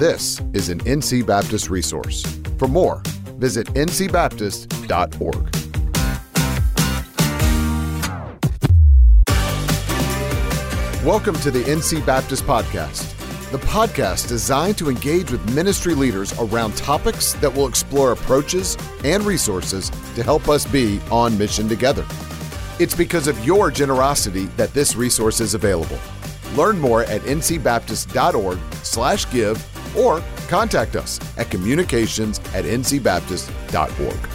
This is an NC Baptist resource. For more, visit ncbaptist.org. Welcome to the NC Baptist Podcast, the podcast designed to engage with ministry leaders around topics that will explore approaches and resources to help us be on mission together. It's because of your generosity that this resource is available. Learn more at ncbaptist.org/give or contact us at communications at ncbaptist.org.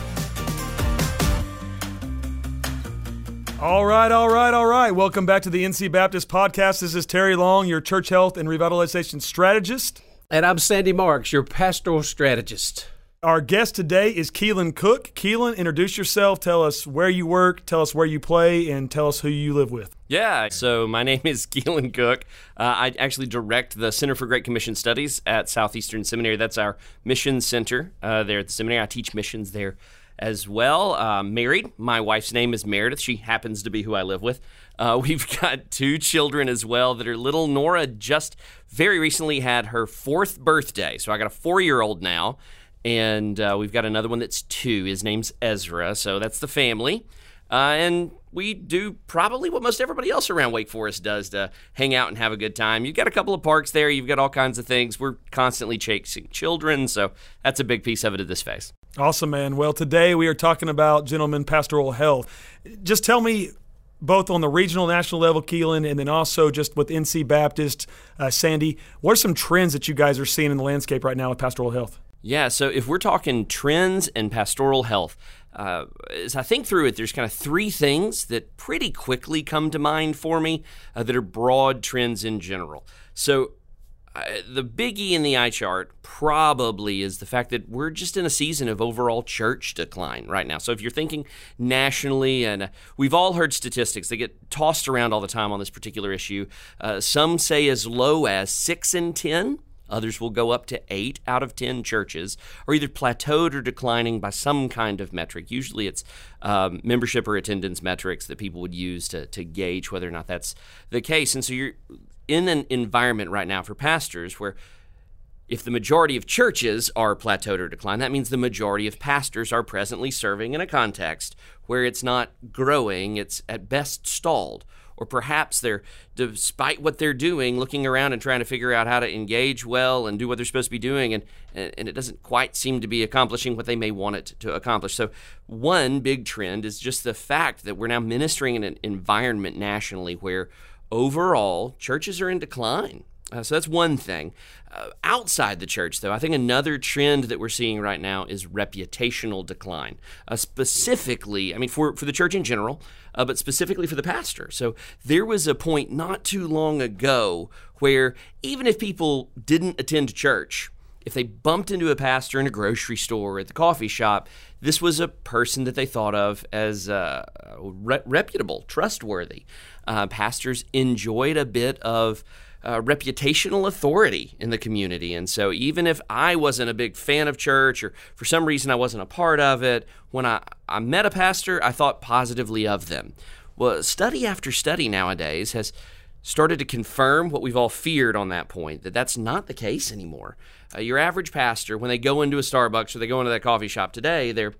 All right, all right, all right. Welcome back to the NC Baptist Podcast. This is Terry Long, your church health and revitalization strategist. And I'm Sandy Marks, your pastoral strategist. Our guest today is Keelan Cook. Keelan, introduce yourself. Tell us where you work, tell us where you play, and tell us who you live with. Yeah, so my name is Keelan Cook. Uh, I actually direct the Center for Great Commission Studies at Southeastern Seminary. That's our mission center uh, there at the seminary. I teach missions there as well. Uh, married. My wife's name is Meredith. She happens to be who I live with. Uh, we've got two children as well that are little. Nora just very recently had her fourth birthday. So I got a four year old now. And uh, we've got another one that's two. His name's Ezra. So that's the family. Uh, and we do probably what most everybody else around Wake Forest does to hang out and have a good time. You've got a couple of parks there, you've got all kinds of things. We're constantly chasing children, so that's a big piece of it at this phase. Awesome, man. Well, today we are talking about gentlemen pastoral health. Just tell me both on the regional, national level, Keelan, and then also just with NC Baptist, uh, Sandy, what are some trends that you guys are seeing in the landscape right now with pastoral health? Yeah, so if we're talking trends and pastoral health, uh, as I think through it, there's kind of three things that pretty quickly come to mind for me uh, that are broad trends in general. So, uh, the biggie in the eye chart probably is the fact that we're just in a season of overall church decline right now. So, if you're thinking nationally, and uh, we've all heard statistics, they get tossed around all the time on this particular issue. Uh, some say as low as six in 10 Others will go up to 8 out of 10 churches are either plateaued or declining by some kind of metric. Usually it's um, membership or attendance metrics that people would use to, to gauge whether or not that's the case. And so you're in an environment right now for pastors where if the majority of churches are plateaued or declined, that means the majority of pastors are presently serving in a context where it's not growing, it's at best stalled or perhaps they're, despite what they're doing, looking around and trying to figure out how to engage well and do what they're supposed to be doing, and, and it doesn't quite seem to be accomplishing what they may want it to accomplish. So, one big trend is just the fact that we're now ministering in an environment nationally where overall churches are in decline. Uh, so that's one thing. Uh, outside the church, though, I think another trend that we're seeing right now is reputational decline. Uh, specifically, I mean, for, for the church in general, uh, but specifically for the pastor. So there was a point not too long ago where even if people didn't attend church, if they bumped into a pastor in a grocery store or at the coffee shop, this was a person that they thought of as uh, re- reputable, trustworthy. Uh, pastors enjoyed a bit of uh, reputational authority in the community. And so, even if I wasn't a big fan of church or for some reason I wasn't a part of it, when I, I met a pastor, I thought positively of them. Well, study after study nowadays has started to confirm what we've all feared on that point that that's not the case anymore. Uh, your average pastor, when they go into a Starbucks or they go into that coffee shop today, they're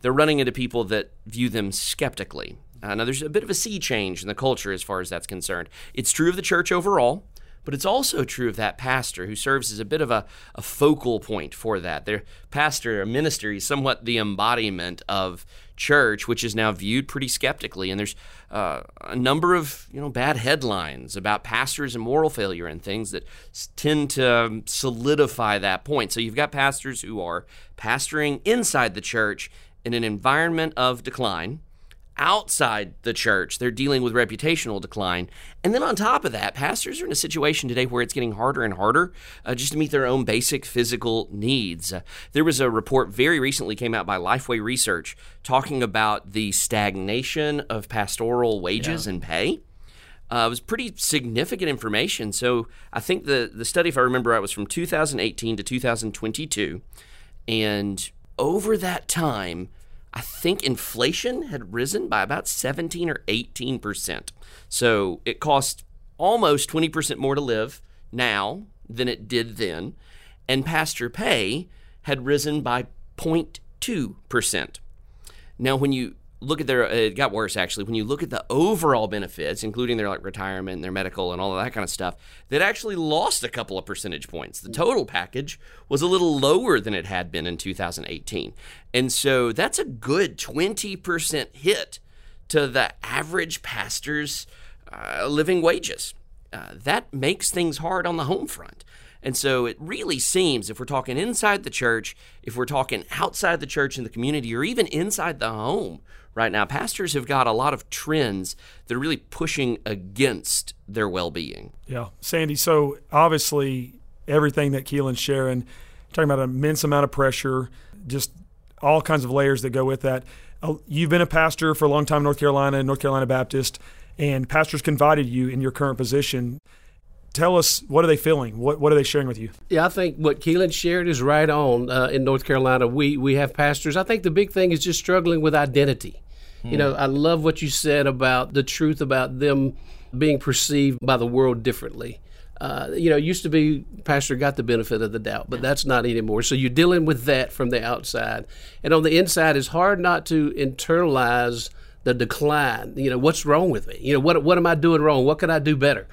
they're running into people that view them skeptically. Uh, now, there's a bit of a sea change in the culture as far as that's concerned. It's true of the church overall. But it's also true of that pastor who serves as a bit of a, a focal point for that. Their pastor, a minister, is somewhat the embodiment of church, which is now viewed pretty skeptically. And there's uh, a number of you know bad headlines about pastors and moral failure and things that tend to um, solidify that point. So you've got pastors who are pastoring inside the church in an environment of decline outside the church, they're dealing with reputational decline. And then on top of that, pastors are in a situation today where it's getting harder and harder uh, just to meet their own basic physical needs. Uh, there was a report very recently came out by Lifeway Research talking about the stagnation of pastoral wages yeah. and pay. Uh, it was pretty significant information. So I think the the study, if I remember right, was from 2018 to 2022, and over that time, I think inflation had risen by about 17 or 18 percent. So it costs almost 20 percent more to live now than it did then. and pastor pay had risen by 0.2%. Now, when you look at their, it got worse actually. When you look at the overall benefits, including their like retirement, and their medical, and all of that kind of stuff, that actually lost a couple of percentage points. The total package was a little lower than it had been in 2018, and so that's a good 20% hit to the average pastor's uh, living wages. Uh, that makes things hard on the home front. And so it really seems, if we're talking inside the church, if we're talking outside the church in the community, or even inside the home right now, pastors have got a lot of trends that are really pushing against their well being. Yeah. Sandy, so obviously everything that Keelan's sharing, talking about an immense amount of pressure, just all kinds of layers that go with that. Uh, you've been a pastor for a long time in North Carolina, North Carolina Baptist, and pastors confided you in your current position tell us what are they feeling? What what are they sharing with you? Yeah, I think what Keelan shared is right on. Uh, in North Carolina, we we have pastors. I think the big thing is just struggling with identity. Hmm. You know, I love what you said about the truth about them being perceived by the world differently. Uh, you know, used to be pastor got the benefit of the doubt, but that's not anymore. So you're dealing with that from the outside, and on the inside, it's hard not to internalize the decline. You know, what's wrong with me? You know, what what am I doing wrong? What can I do better?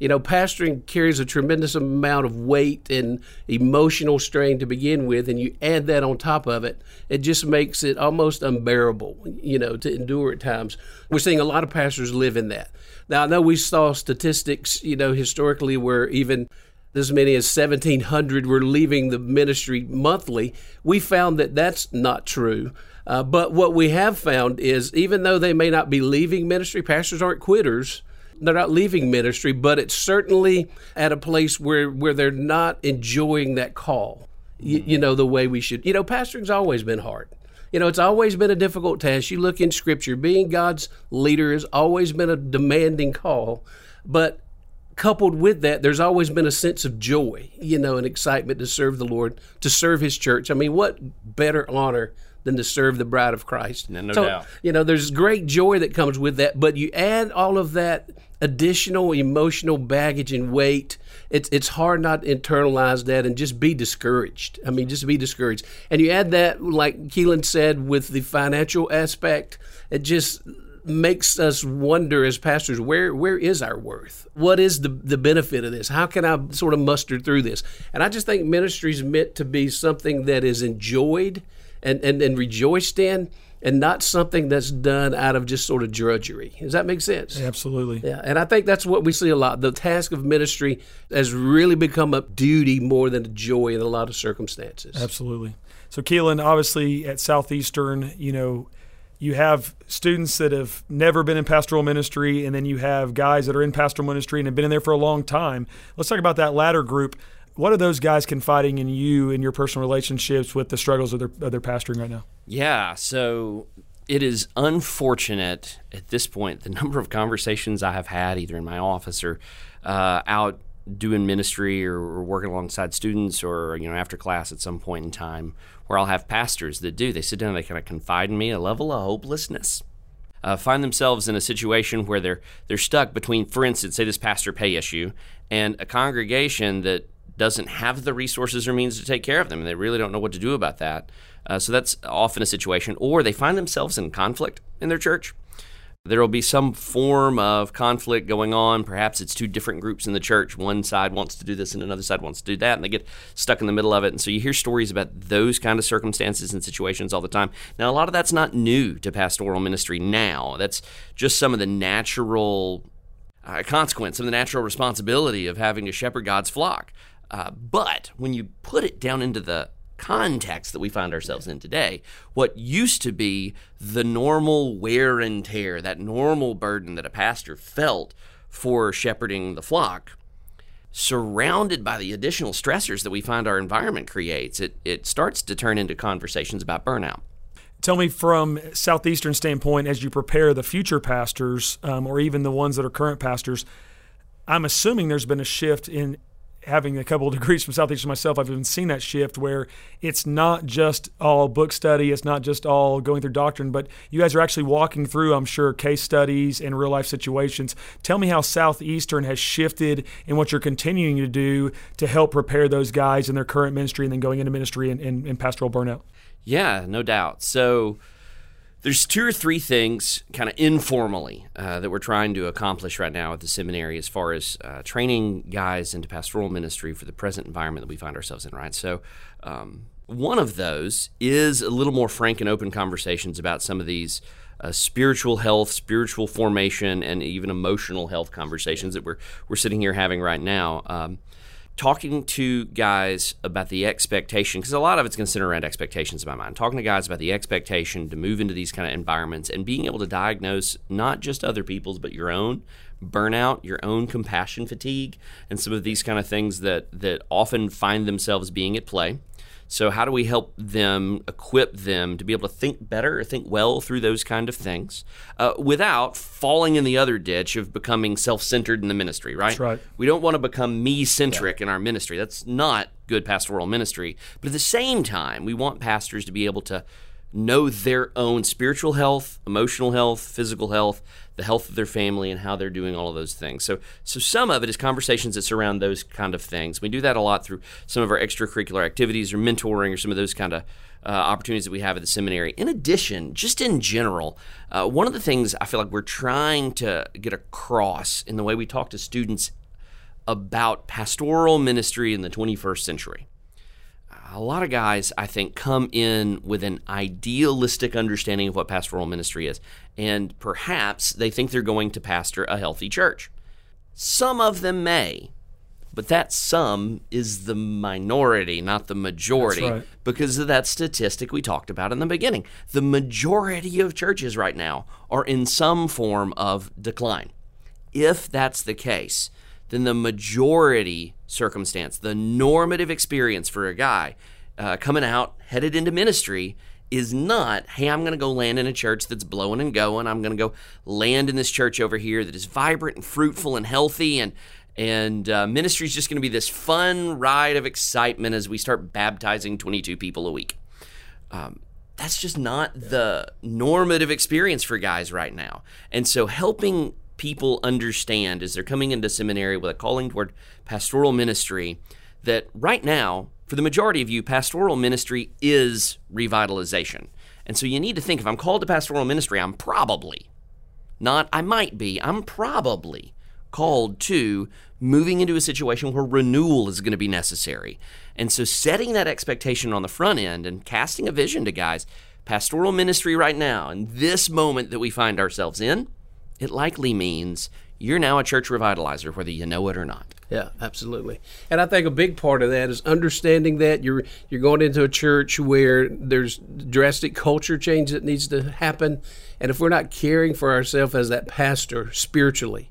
You know, pastoring carries a tremendous amount of weight and emotional strain to begin with, and you add that on top of it, it just makes it almost unbearable, you know, to endure at times. We're seeing a lot of pastors live in that. Now, I know we saw statistics, you know, historically where even as many as 1,700 were leaving the ministry monthly. We found that that's not true. Uh, but what we have found is even though they may not be leaving ministry, pastors aren't quitters they're not leaving ministry, but it's certainly at a place where where they're not enjoying that call. You, you know the way we should. You know, pastoring's always been hard. You know, it's always been a difficult task. You look in Scripture, being God's leader has always been a demanding call, but coupled with that, there's always been a sense of joy, you know, and excitement to serve the Lord, to serve His church. I mean, what better honor than to serve the bride of Christ? No, no so, doubt. You know, there's great joy that comes with that, but you add all of that additional emotional baggage and weight, it's it's hard not to internalize that and just be discouraged. I mean, just be discouraged. And you add that, like Keelan said, with the financial aspect, it just makes us wonder as pastors where where is our worth what is the the benefit of this how can i sort of muster through this and i just think ministry is meant to be something that is enjoyed and and, and rejoiced in and not something that's done out of just sort of drudgery. Does that make sense? Absolutely. Yeah, and I think that's what we see a lot. The task of ministry has really become a duty more than a joy in a lot of circumstances. Absolutely. So, Keelan, obviously at Southeastern, you know, you have students that have never been in pastoral ministry, and then you have guys that are in pastoral ministry and have been in there for a long time. Let's talk about that latter group. What are those guys confiding in you in your personal relationships with the struggles of their, of their pastoring right now? Yeah, so it is unfortunate at this point the number of conversations I have had either in my office or uh, out doing ministry or, or, working alongside students or you know after class at some point in time where I'll have pastors that do they sit down and they kind of confide in me a level of hopelessness uh, find themselves in a situation where they're they're stuck between for instance say this pastor pay issue and a congregation that doesn't have the resources or means to take care of them and they really don't know what to do about that uh, so that's often a situation. Or they find themselves in conflict in their church. There will be some form of conflict going on. Perhaps it's two different groups in the church. One side wants to do this and another side wants to do that, and they get stuck in the middle of it. And so you hear stories about those kind of circumstances and situations all the time. Now, a lot of that's not new to pastoral ministry now. That's just some of the natural uh, consequence, some of the natural responsibility of having to shepherd God's flock. Uh, but when you put it down into the context that we find ourselves in today, what used to be the normal wear and tear, that normal burden that a pastor felt for shepherding the flock, surrounded by the additional stressors that we find our environment creates, it, it starts to turn into conversations about burnout. Tell me from Southeastern standpoint, as you prepare the future pastors, um, or even the ones that are current pastors, I'm assuming there's been a shift in having a couple of degrees from Southeastern myself, I've even seen that shift where it's not just all book study, it's not just all going through doctrine, but you guys are actually walking through, I'm sure, case studies and real life situations. Tell me how Southeastern has shifted in what you're continuing to do to help prepare those guys in their current ministry and then going into ministry and, and, and pastoral burnout. Yeah, no doubt. So, there's two or three things kind of informally uh, that we're trying to accomplish right now at the seminary as far as uh, training guys into pastoral ministry for the present environment that we find ourselves in right so um, one of those is a little more frank and open conversations about some of these uh, spiritual health, spiritual formation, and even emotional health conversations that we're we're sitting here having right now. Um, talking to guys about the expectation, because a lot of it's going to center around expectations in my mind. Talking to guys about the expectation to move into these kind of environments and being able to diagnose not just other people's, but your own burnout, your own compassion fatigue, and some of these kind of things that that often find themselves being at play. So, how do we help them, equip them to be able to think better, or think well through those kind of things uh, without falling in the other ditch of becoming self centered in the ministry, right? That's right. We don't want to become me centric yeah. in our ministry. That's not good pastoral ministry. But at the same time, we want pastors to be able to know their own spiritual health, emotional health, physical health, the health of their family, and how they're doing all of those things. So, so some of it is conversations that surround those kind of things. We do that a lot through some of our extracurricular activities or mentoring or some of those kind of uh, opportunities that we have at the seminary. In addition, just in general, uh, one of the things I feel like we're trying to get across in the way we talk to students about pastoral ministry in the 21st century a lot of guys, I think, come in with an idealistic understanding of what pastoral ministry is. And perhaps they think they're going to pastor a healthy church. Some of them may, but that some is the minority, not the majority, right. because of that statistic we talked about in the beginning. The majority of churches right now are in some form of decline. If that's the case, then the majority circumstance, the normative experience for a guy uh, coming out, headed into ministry, is not, hey, I'm going to go land in a church that's blowing and going. I'm going to go land in this church over here that is vibrant and fruitful and healthy. And, and uh, ministry is just going to be this fun ride of excitement as we start baptizing 22 people a week. Um, that's just not the normative experience for guys right now. And so helping people understand as they're coming into seminary with a calling toward pastoral ministry that right now, for the majority of you, pastoral ministry is revitalization. And so you need to think if I'm called to pastoral ministry, I'm probably, not I might be, I'm probably called to moving into a situation where renewal is going to be necessary. And so setting that expectation on the front end and casting a vision to guys, pastoral ministry right now, in this moment that we find ourselves in, it likely means you're now a church revitalizer, whether you know it or not. Yeah, absolutely. And I think a big part of that is understanding that you're you're going into a church where there's drastic culture change that needs to happen, and if we're not caring for ourselves as that pastor spiritually,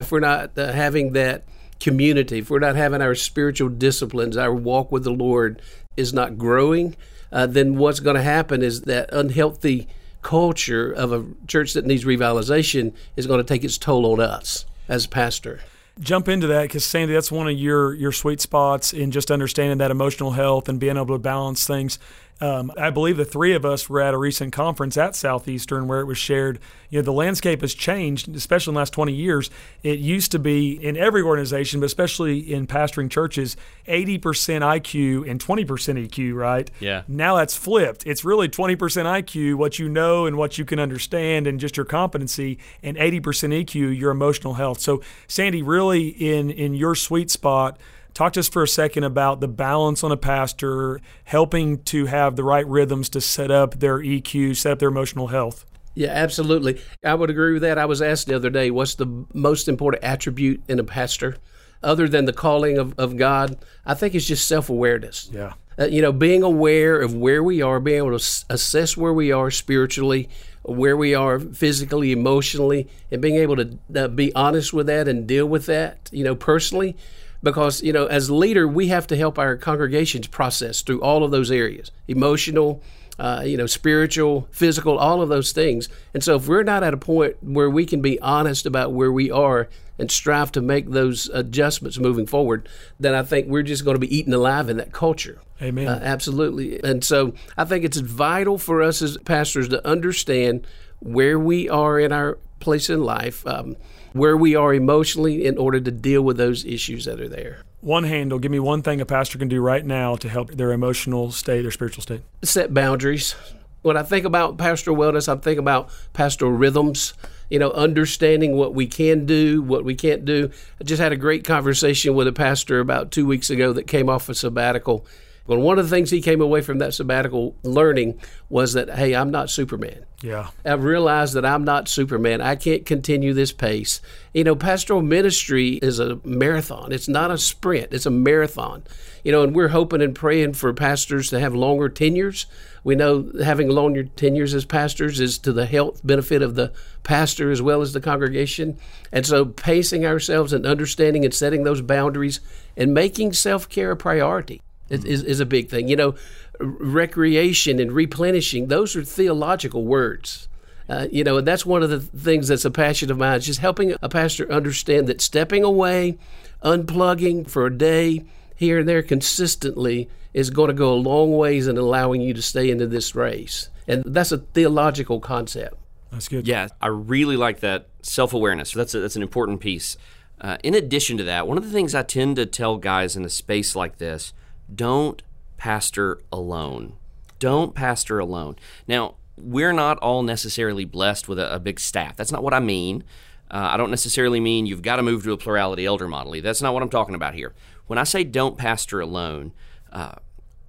if we're not uh, having that community, if we're not having our spiritual disciplines, our walk with the Lord is not growing, uh, then what's going to happen is that unhealthy culture of a church that needs revitalization is going to take its toll on us as pastor jump into that because Sandy, that's one of your your sweet spots in just understanding that emotional health and being able to balance things. Um, I believe the three of us were at a recent conference at Southeastern where it was shared. You know, the landscape has changed, especially in the last 20 years. It used to be in every organization, but especially in pastoring churches, 80% IQ and 20% EQ, right? Yeah. Now that's flipped. It's really 20% IQ, what you know and what you can understand and just your competency, and 80% EQ, your emotional health. So, Sandy, really in in your sweet spot Talk to us for a second about the balance on a pastor, helping to have the right rhythms to set up their EQ, set up their emotional health. Yeah, absolutely. I would agree with that. I was asked the other day, what's the most important attribute in a pastor other than the calling of, of God? I think it's just self awareness. Yeah. Uh, you know, being aware of where we are, being able to s- assess where we are spiritually, where we are physically, emotionally, and being able to uh, be honest with that and deal with that, you know, personally because you know as leader we have to help our congregations process through all of those areas emotional uh, you know, spiritual, physical, all of those things. And so, if we're not at a point where we can be honest about where we are and strive to make those adjustments moving forward, then I think we're just going to be eaten alive in that culture. Amen. Uh, absolutely. And so, I think it's vital for us as pastors to understand where we are in our place in life, um, where we are emotionally, in order to deal with those issues that are there one handle, give me one thing a pastor can do right now to help their emotional state, their spiritual state. Set boundaries. When I think about pastoral wellness, I think about pastoral rhythms, you know, understanding what we can do, what we can't do. I just had a great conversation with a pastor about two weeks ago that came off a sabbatical well, one of the things he came away from that sabbatical learning was that, hey, I'm not Superman. Yeah. I've realized that I'm not Superman. I can't continue this pace. You know, pastoral ministry is a marathon, it's not a sprint, it's a marathon. You know, and we're hoping and praying for pastors to have longer tenures. We know having longer tenures as pastors is to the health benefit of the pastor as well as the congregation. And so, pacing ourselves and understanding and setting those boundaries and making self care a priority is, is a big thing. You know, recreation and replenishing, those are theological words. Uh, you know, and that's one of the things that's a passion of mine, is just helping a pastor understand that stepping away, unplugging for a day here and there consistently is going to go a long ways in allowing you to stay into this race. And that's a theological concept. That's good. Yeah, I really like that self awareness. That's, a, that's an important piece. Uh, in addition to that, one of the things I tend to tell guys in a space like this don't pastor alone. Don't pastor alone. Now, we're not all necessarily blessed with a, a big staff. That's not what I mean. Uh, I don't necessarily mean you've got to move to a plurality elder model. That's not what I'm talking about here. When I say don't pastor alone, uh,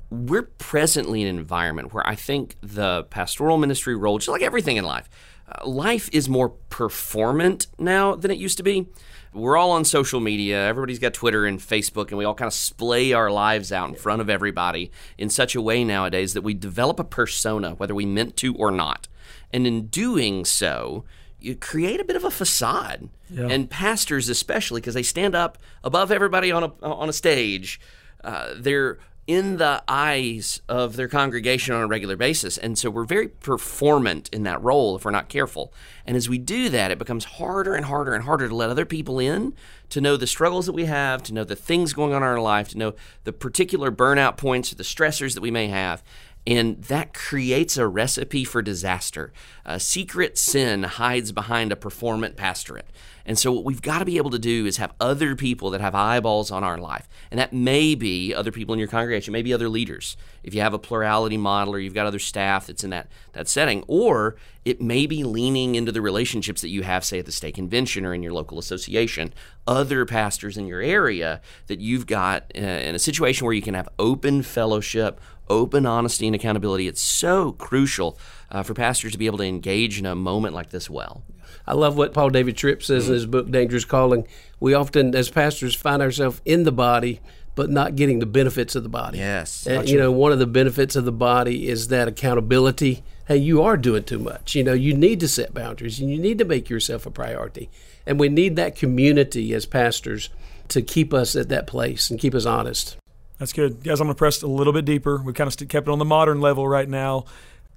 we're presently in an environment where I think the pastoral ministry role, just like everything in life, uh, life is more performant now than it used to be we're all on social media. Everybody's got Twitter and Facebook, and we all kind of splay our lives out in front of everybody in such a way nowadays that we develop a persona, whether we meant to or not. And in doing so, you create a bit of a facade. Yeah. And pastors, especially, because they stand up above everybody on a on a stage, uh, they're in the eyes of their congregation on a regular basis. And so we're very performant in that role if we're not careful. And as we do that, it becomes harder and harder and harder to let other people in, to know the struggles that we have, to know the things going on in our life, to know the particular burnout points or the stressors that we may have. And that creates a recipe for disaster. Secret sin hides behind a performant pastorate. And so, what we've got to be able to do is have other people that have eyeballs on our life. And that may be other people in your congregation, maybe other leaders. If you have a plurality model or you've got other staff that's in that, that setting, or it may be leaning into the relationships that you have, say, at the state convention or in your local association, other pastors in your area that you've got uh, in a situation where you can have open fellowship, open honesty, and accountability. It's so crucial uh, for pastors to be able to engage in a moment like this well. I love what Paul David Tripp says in his book, Dangerous Calling. We often, as pastors, find ourselves in the body, but not getting the benefits of the body. Yes. And, you know, one of the benefits of the body is that accountability. Hey, you are doing too much. You know, you need to set boundaries and you need to make yourself a priority. And we need that community as pastors to keep us at that place and keep us honest. That's good. Guys, I'm going to press a little bit deeper. We've kind of kept it on the modern level right now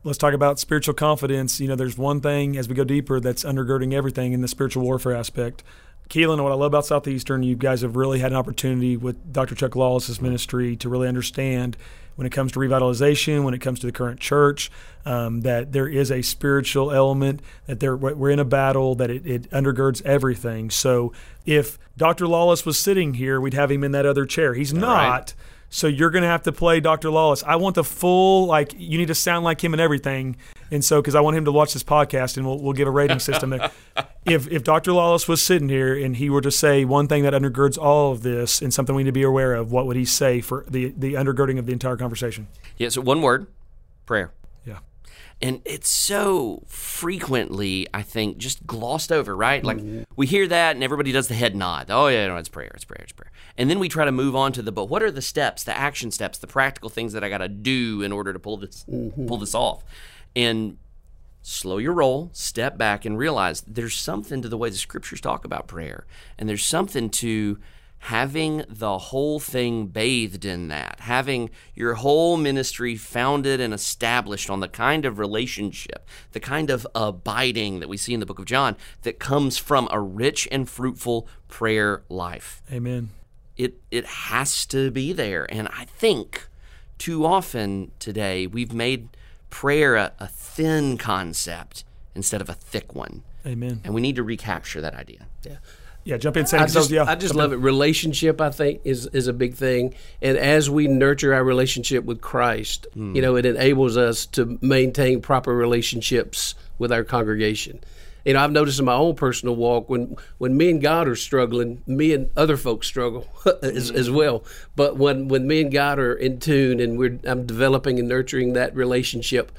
let's talk about spiritual confidence. You know, there's one thing as we go deeper that's undergirding everything in the spiritual warfare aspect. Keelan, what I love about Southeastern, you guys have really had an opportunity with Dr. Chuck Lawless's ministry to really understand when it comes to revitalization, when it comes to the current church, um, that there is a spiritual element, that there, we're in a battle, that it, it undergirds everything. So if Dr. Lawless was sitting here, we'd have him in that other chair. He's not. Right. So you're going to have to play Dr. Lawless. I want the full, like, you need to sound like him and everything. And so, because I want him to watch this podcast and we'll, we'll give a rating system there. if, if Dr. Lawless was sitting here and he were to say one thing that undergirds all of this and something we need to be aware of, what would he say for the, the undergirding of the entire conversation? Yeah, so one word prayer. And it's so frequently, I think, just glossed over, right? Like mm-hmm. we hear that and everybody does the head nod. Oh, yeah, no, it's prayer, it's prayer, it's prayer. And then we try to move on to the, but what are the steps, the action steps, the practical things that I got to do in order to pull this, mm-hmm. pull this off? And slow your roll, step back, and realize there's something to the way the scriptures talk about prayer. And there's something to having the whole thing bathed in that, having your whole ministry founded and established on the kind of relationship, the kind of abiding that we see in the book of John that comes from a rich and fruitful prayer life. Amen. It it has to be there. And I think too often today we've made prayer a, a thin concept instead of a thick one. Amen. And we need to recapture that idea. Yeah. Yeah, jump in, I just, yeah, I just love in. it. Relationship, I think, is is a big thing. And as we nurture our relationship with Christ, you know, it enables us to maintain proper relationships with our congregation. You know, I've noticed in my own personal walk when when me and God are struggling, me and other folks struggle as, as well. But when when me and God are in tune and we're I'm developing and nurturing that relationship,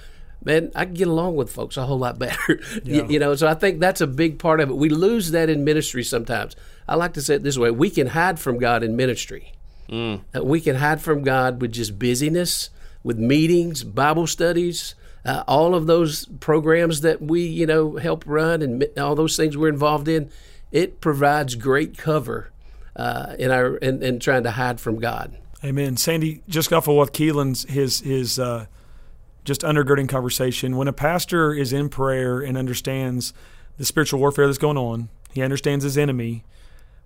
man, I can get along with folks a whole lot better. you, you know, so I think that's a big part of it. We lose that in ministry sometimes. I like to say it this way: we can hide from God in ministry. Uh, we can hide from God with just busyness, with meetings, Bible studies, uh, all of those programs that we, you know, help run, and mi- all those things we're involved in. It provides great cover uh, in our in, in trying to hide from God. Amen. Sandy, just off of what Keelan's his his uh, just undergirding conversation. When a pastor is in prayer and understands the spiritual warfare that's going on, he understands his enemy,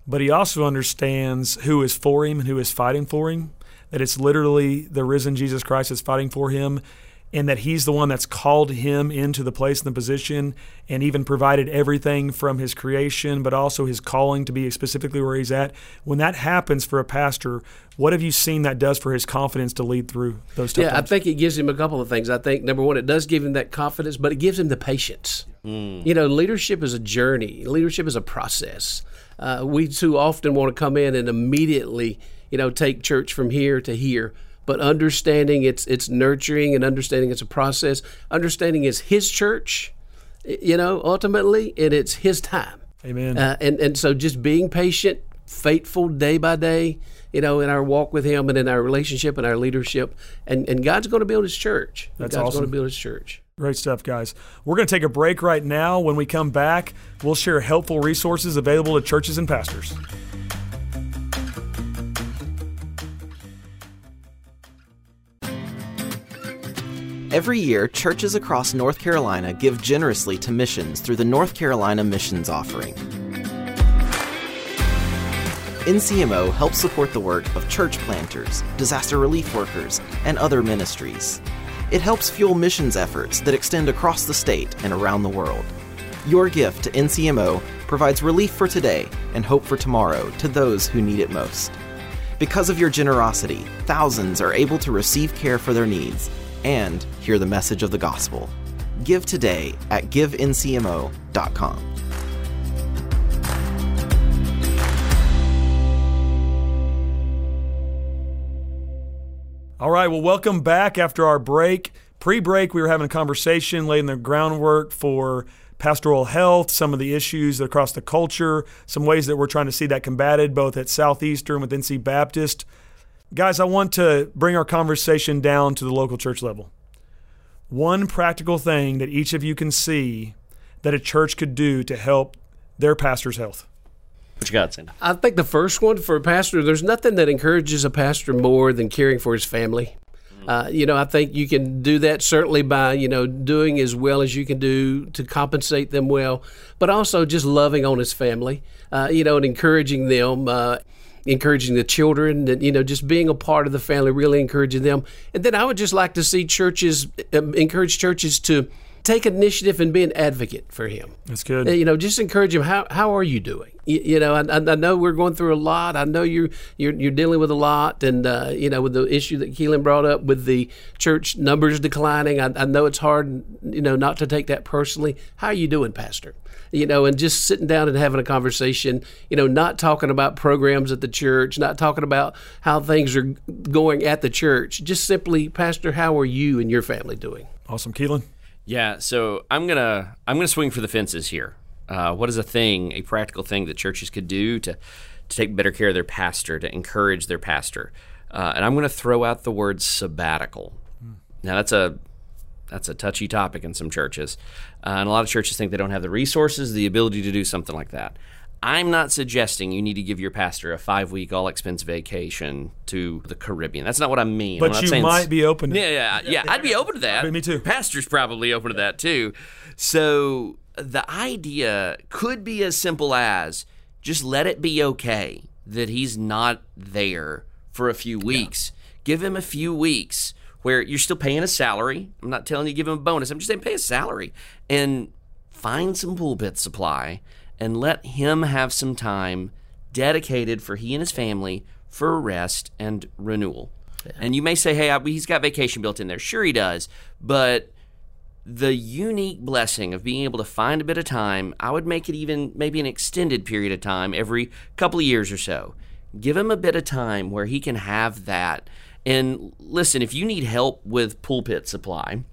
but he also understands who is for him and who is fighting for him. That it's literally the risen Jesus Christ that's fighting for him, and that he's the one that's called him into the place and the position and even provided everything from his creation, but also his calling to be specifically where he's at. When that happens for a pastor, what have you seen that does for his confidence to lead through those tough Yeah, I think it gives him a couple of things. I think number one, it does give him that confidence, but it gives him the patience. You know, leadership is a journey. Leadership is a process. Uh, we too often want to come in and immediately, you know, take church from here to here. But understanding it's it's nurturing and understanding it's a process. Understanding it's his church, you know, ultimately, and it's his time. Amen. Uh, and and so just being patient, faithful day by day, you know, in our walk with Him and in our relationship and our leadership, and and God's going to build His church. That's God's awesome. going to build His church. Great stuff, guys. We're going to take a break right now. When we come back, we'll share helpful resources available to churches and pastors. Every year, churches across North Carolina give generously to missions through the North Carolina Missions Offering. NCMO helps support the work of church planters, disaster relief workers, and other ministries. It helps fuel missions efforts that extend across the state and around the world. Your gift to NCMO provides relief for today and hope for tomorrow to those who need it most. Because of your generosity, thousands are able to receive care for their needs and hear the message of the gospel. Give today at givencmo.com. All right, well, welcome back after our break. Pre break, we were having a conversation, laying the groundwork for pastoral health, some of the issues across the culture, some ways that we're trying to see that combated both at Southeastern with NC Baptist. Guys, I want to bring our conversation down to the local church level. One practical thing that each of you can see that a church could do to help their pastor's health. What you got, Sandy? I think the first one for a pastor, there's nothing that encourages a pastor more than caring for his family. Uh, you know, I think you can do that certainly by, you know, doing as well as you can do to compensate them well, but also just loving on his family, uh, you know, and encouraging them, uh, encouraging the children, and, you know, just being a part of the family, really encouraging them. And then I would just like to see churches, um, encourage churches to take initiative and be an advocate for him. That's good. You know, just encourage him. How how are you doing? You, you know, I, I I know we're going through a lot. I know you're you're, you're dealing with a lot, and uh, you know, with the issue that Keelan brought up with the church numbers declining. I, I know it's hard, you know, not to take that personally. How are you doing, Pastor? You know, and just sitting down and having a conversation. You know, not talking about programs at the church, not talking about how things are going at the church. Just simply, Pastor, how are you and your family doing? Awesome. Keelan? Yeah, so I'm gonna I'm gonna swing for the fences here. Uh, what is a thing, a practical thing that churches could do to to take better care of their pastor, to encourage their pastor? Uh, and I'm going to throw out the word sabbatical. Now that's a that's a touchy topic in some churches, uh, and a lot of churches think they don't have the resources, the ability to do something like that. I'm not suggesting you need to give your pastor a five week all expense vacation to the Caribbean. That's not what I mean. But you might be open to Yeah, yeah, yeah. I'd be open to that. Me too. Pastor's probably open to that too. So the idea could be as simple as just let it be okay that he's not there for a few weeks. Give him a few weeks where you're still paying a salary. I'm not telling you give him a bonus. I'm just saying pay a salary and find some pulpit supply and let him have some time dedicated for he and his family for rest and renewal. And you may say, hey, I, he's got vacation built in there. Sure, he does. But the unique blessing of being able to find a bit of time, I would make it even maybe an extended period of time every couple of years or so. Give him a bit of time where he can have that. And listen, if you need help with pulpit supply,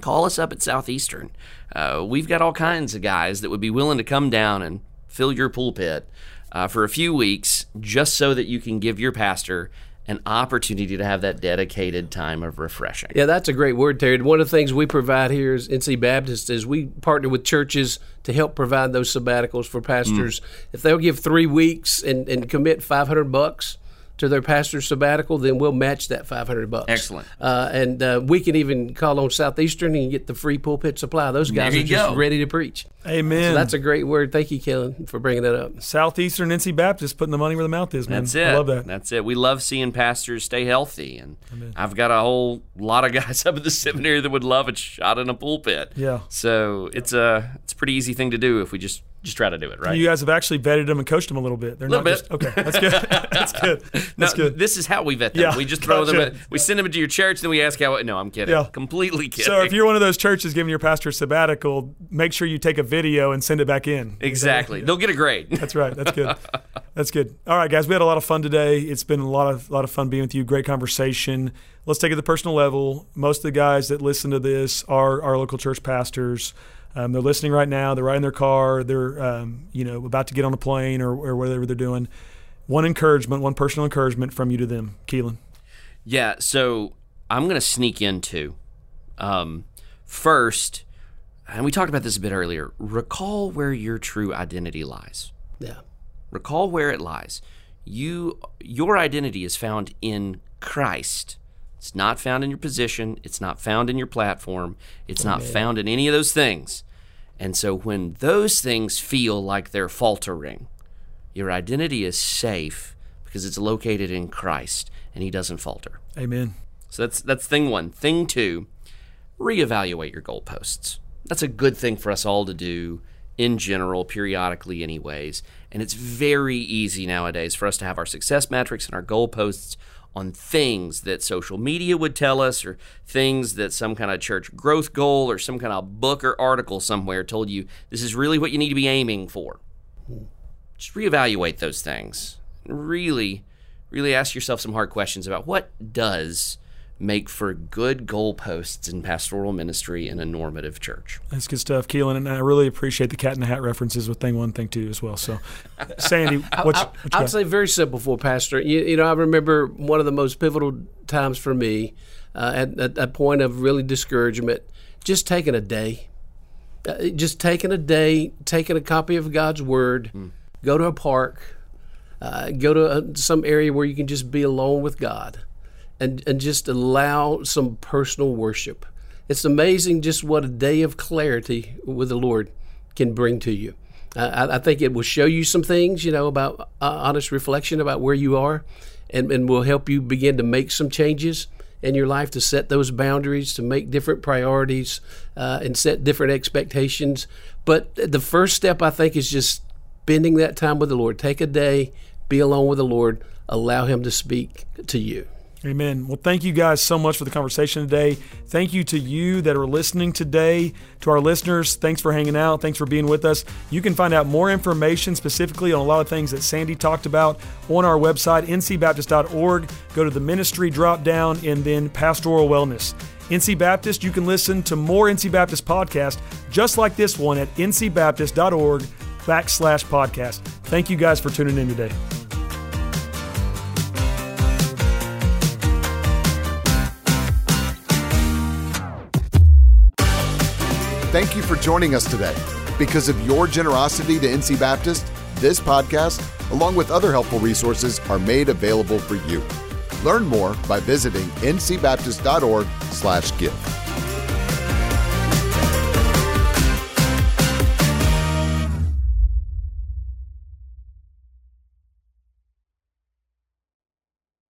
call us up at Southeastern. Uh, we've got all kinds of guys that would be willing to come down and fill your pulpit uh, for a few weeks just so that you can give your pastor an opportunity to have that dedicated time of refreshing. Yeah, that's a great word, Terry. One of the things we provide here as NC Baptist is we partner with churches to help provide those sabbaticals for pastors. If they'll give three weeks and, and commit 500 bucks to their pastor's sabbatical, then we'll match that 500 bucks. Excellent. Uh, and uh, we can even call on Southeastern and get the free pulpit supply. Those guys are you just go. ready to preach. Amen. So that's a great word. Thank you, Keelan, for bringing that up. Southeastern NC Baptist putting the money where the mouth is, man. That's it. I love that. That's it. We love seeing pastors stay healthy, and I've got a whole lot of guys up at the seminary that would love a shot in a pulpit. Yeah. So it's a it's a pretty easy thing to do if we just just try to do it right. You guys have actually vetted them and coached them a little bit. They're Little not bit. just okay. That's good. that's good. That's no, good. this is how we vet them. Yeah, we just throw them. At, we send them to your church, then we ask how. No, I'm kidding. Yeah. Completely kidding. So if you're one of those churches giving your pastor a sabbatical, make sure you take a video and send it back in. exactly, they'll get a grade. That's right. That's good. That's good. All right, guys, we had a lot of fun today. It's been a lot of lot of fun being with you. Great conversation. Let's take it to the personal level. Most of the guys that listen to this are our local church pastors. Um, they're listening right now. They're riding their car. They're um, you know about to get on a plane or, or whatever they're doing. One encouragement, one personal encouragement from you to them, Keelan. Yeah, so I'm going to sneak into um, first, and we talked about this a bit earlier. Recall where your true identity lies. Yeah. Recall where it lies. You, your identity is found in Christ. It's not found in your position. It's not found in your platform. It's not found in any of those things. And so when those things feel like they're faltering, your identity is safe because it's located in Christ and he doesn't falter. Amen. So that's that's thing 1. Thing 2, reevaluate your goalposts. That's a good thing for us all to do in general periodically anyways, and it's very easy nowadays for us to have our success metrics and our goalposts on things that social media would tell us or things that some kind of church growth goal or some kind of book or article somewhere told you this is really what you need to be aiming for just reevaluate those things. Really, really ask yourself some hard questions about what does make for good goalposts in pastoral ministry in a normative church. That's good stuff, Keelan, and I really appreciate the cat in the hat references with thing one, thing two as well. So, Sandy, what you, I, what I, would say very simple for a pastor. You, you know, I remember one of the most pivotal times for me uh, at, at a point of really discouragement, just taking a day. Uh, just taking a day, taking a copy of God's Word, go to a park, uh, go to uh some area where you can just be alone with God and, and just allow some personal worship. It's amazing just what a day of clarity with the Lord can bring to you. I, I think it will show you some things, you know, about uh, honest reflection about where you are, and, and will help you begin to make some changes in your life to set those boundaries, to make different priorities, uh, and set different expectations. But the first step, I think, is just spending that time with the Lord. Take a day, be alone with the Lord, allow Him to speak to you. Amen. Well, thank you guys so much for the conversation today. Thank you to you that are listening today. To our listeners, thanks for hanging out. Thanks for being with us. You can find out more information specifically on a lot of things that Sandy talked about on our website, ncbaptist.org. Go to the ministry drop down and then pastoral wellness. NC Baptist, you can listen to more NC Baptist podcasts just like this one at ncbaptist.org backslash podcast. Thank you guys for tuning in today. Thank you for joining us today. Because of your generosity to NC Baptist, this podcast, along with other helpful resources, are made available for you. Learn more by visiting ncbaptist.org/give.